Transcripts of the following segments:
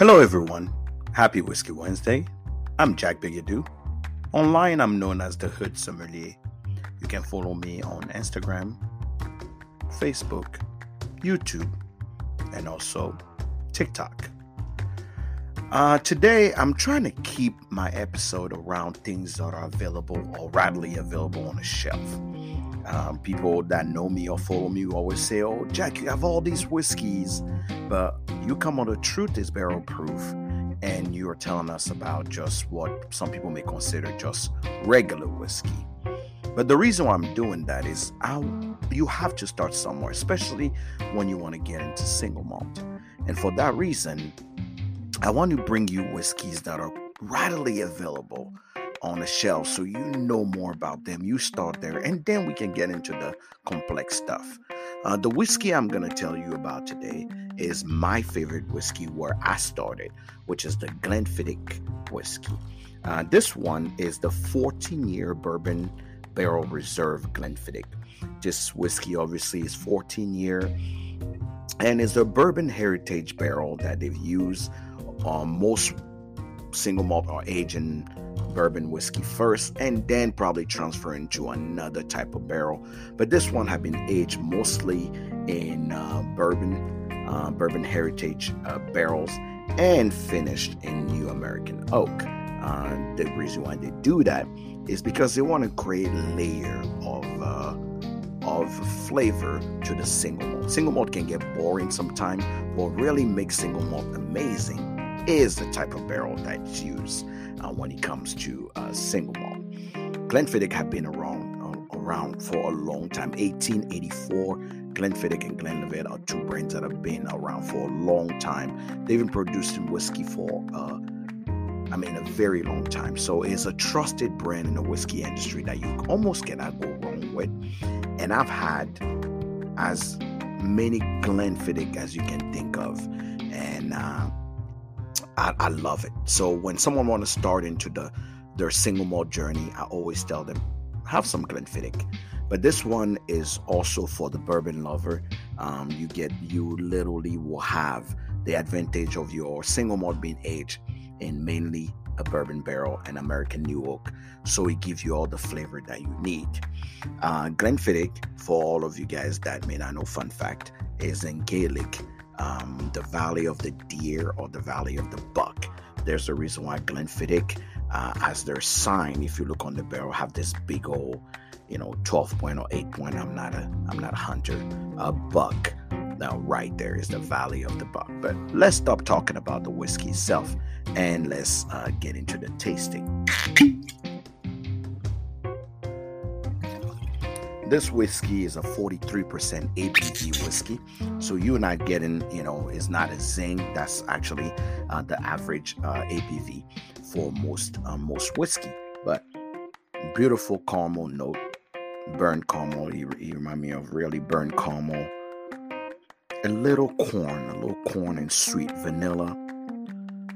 Hello, everyone. Happy Whiskey Wednesday. I'm Jack Bigadoo. Online, I'm known as the Hood Sommelier. You can follow me on Instagram, Facebook, YouTube, and also TikTok. Uh, today, I'm trying to keep my episode around things that are available or readily available on the shelf. Um, people that know me or follow me always say, Oh, Jack, you have all these whiskeys, but you come on the truth is barrel proof, and you're telling us about just what some people may consider just regular whiskey. But the reason why I'm doing that is I, you have to start somewhere, especially when you want to get into single malt. And for that reason, I want to bring you whiskeys that are readily available on the shelf so you know more about them. You start there, and then we can get into the complex stuff. Uh, the whiskey I'm going to tell you about today is my favorite whiskey where I started, which is the Glenfiddich whiskey. Uh, this one is the 14 year bourbon barrel reserve Glenfiddich. This whiskey obviously is 14 year and is a bourbon heritage barrel that they've used on most single malt or aging bourbon whiskey first and then probably transfer into another type of barrel. But this one had been aged mostly in uh, bourbon, uh, bourbon heritage uh, barrels and finished in New American oak. Uh, the reason why they do that is because they want to create a layer of uh, of flavor to the single malt. Single malt can get boring sometimes, but really makes single malt amazing is the type of barrel that's used uh, when it comes to uh, single malt. Glenfiddich have been around uh, around for a long time. 1884, Glenfiddich and Glenlivet are two brands that have been around for a long time. They've been producing whiskey for uh, I mean, a very long time. So it's a trusted brand in the whiskey industry that you almost cannot go wrong with. And I've had as many Glenfiddich as you can think of, and uh, I, I love it. So when someone want to start into the their single malt journey, I always tell them have some Glenfiddich. But this one is also for the bourbon lover. Um, you get you literally will have the advantage of your single malt being aged in mainly a bourbon barrel and American New Oak, so it gives you all the flavor that you need. Uh, Glenfiddich, for all of you guys that may not know, fun fact, is in Gaelic um, the Valley of the Deer or the Valley of the Buck. There's a reason why Glenfiddich, uh, their sign, if you look on the barrel, have this big old, you know, 12 point or 8 point. I'm not a, I'm not a hunter. A buck. Now, right there is the Valley of the Buck. But let's stop talking about the whiskey itself and let's uh, get into the tasting. This whiskey is a 43% ABV whiskey. So you're not getting, you know, it's not a zing. That's actually uh, the average uh, ABV for most uh, most whiskey. But beautiful caramel note, burnt caramel. You, you remind me of really burnt caramel. A little corn, a little corn and sweet vanilla.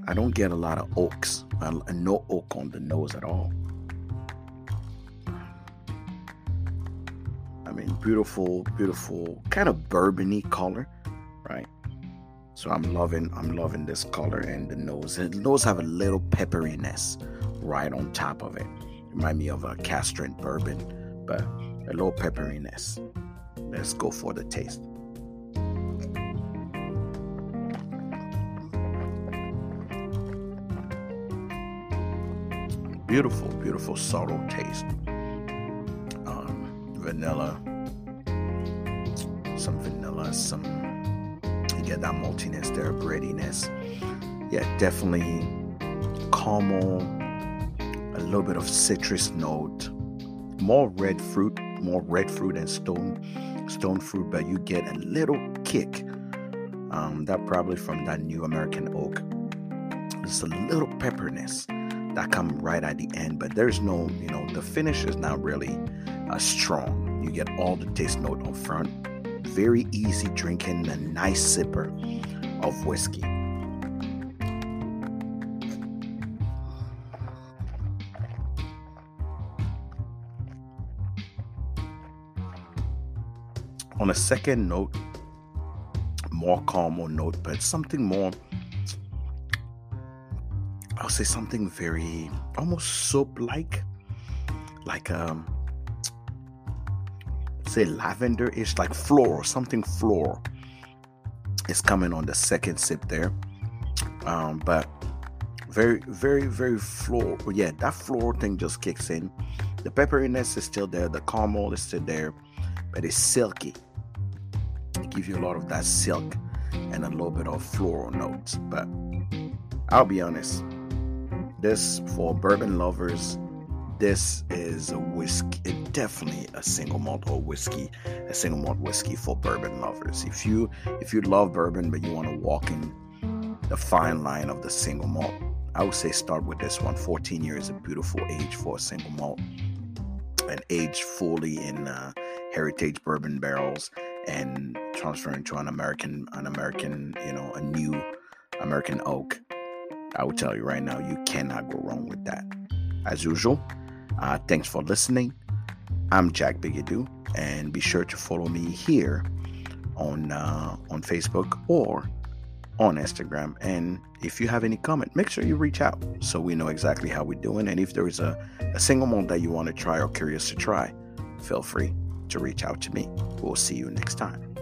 I don't get a lot of oaks, uh, no oak on the nose at all. Mean, beautiful, beautiful, kind of bourbony color, right? So I'm loving, I'm loving this color and the nose. And the nose have a little pepperiness right on top of it. Remind me of a castrant bourbon, but a little pepperiness. Let's go for the taste. Beautiful, beautiful, subtle taste vanilla, some vanilla, some you get that maltiness there, breadiness. Yeah, definitely caramel, a little bit of citrus note, more red fruit, more red fruit and stone stone fruit, but you get a little kick. Um, that probably from that new American oak. Just a little pepperness that come right at the end, but there's no, you know, the finish is not really uh, strong. You get all the taste note up front. Very easy drinking, a nice sipper of whiskey. On a second note, more caramel note, but something more I'll say something very almost soap like, like um, say lavender ish, like floral, something floral. It's coming on the second sip there, um, but very, very, very floral. Yeah, that floral thing just kicks in. The pepperiness is still there, the caramel is still there, but it's silky. It gives you a lot of that silk and a little bit of floral notes. But I'll be honest, this for bourbon lovers, this is a whiskey, definitely a single malt or whiskey, a single malt whiskey for bourbon lovers. If you if you love bourbon but you want to walk in the fine line of the single malt, I would say start with this one. 14 years, is a beautiful age for a single malt, and aged fully in uh, heritage bourbon barrels and transferring to an American, an American, you know, a new American oak. I will tell you right now, you cannot go wrong with that. As usual, uh, thanks for listening. I'm Jack Bigadoo, and be sure to follow me here on uh, on Facebook or on Instagram. And if you have any comment, make sure you reach out so we know exactly how we're doing. And if there is a, a single malt that you want to try or curious to try, feel free to reach out to me. We'll see you next time.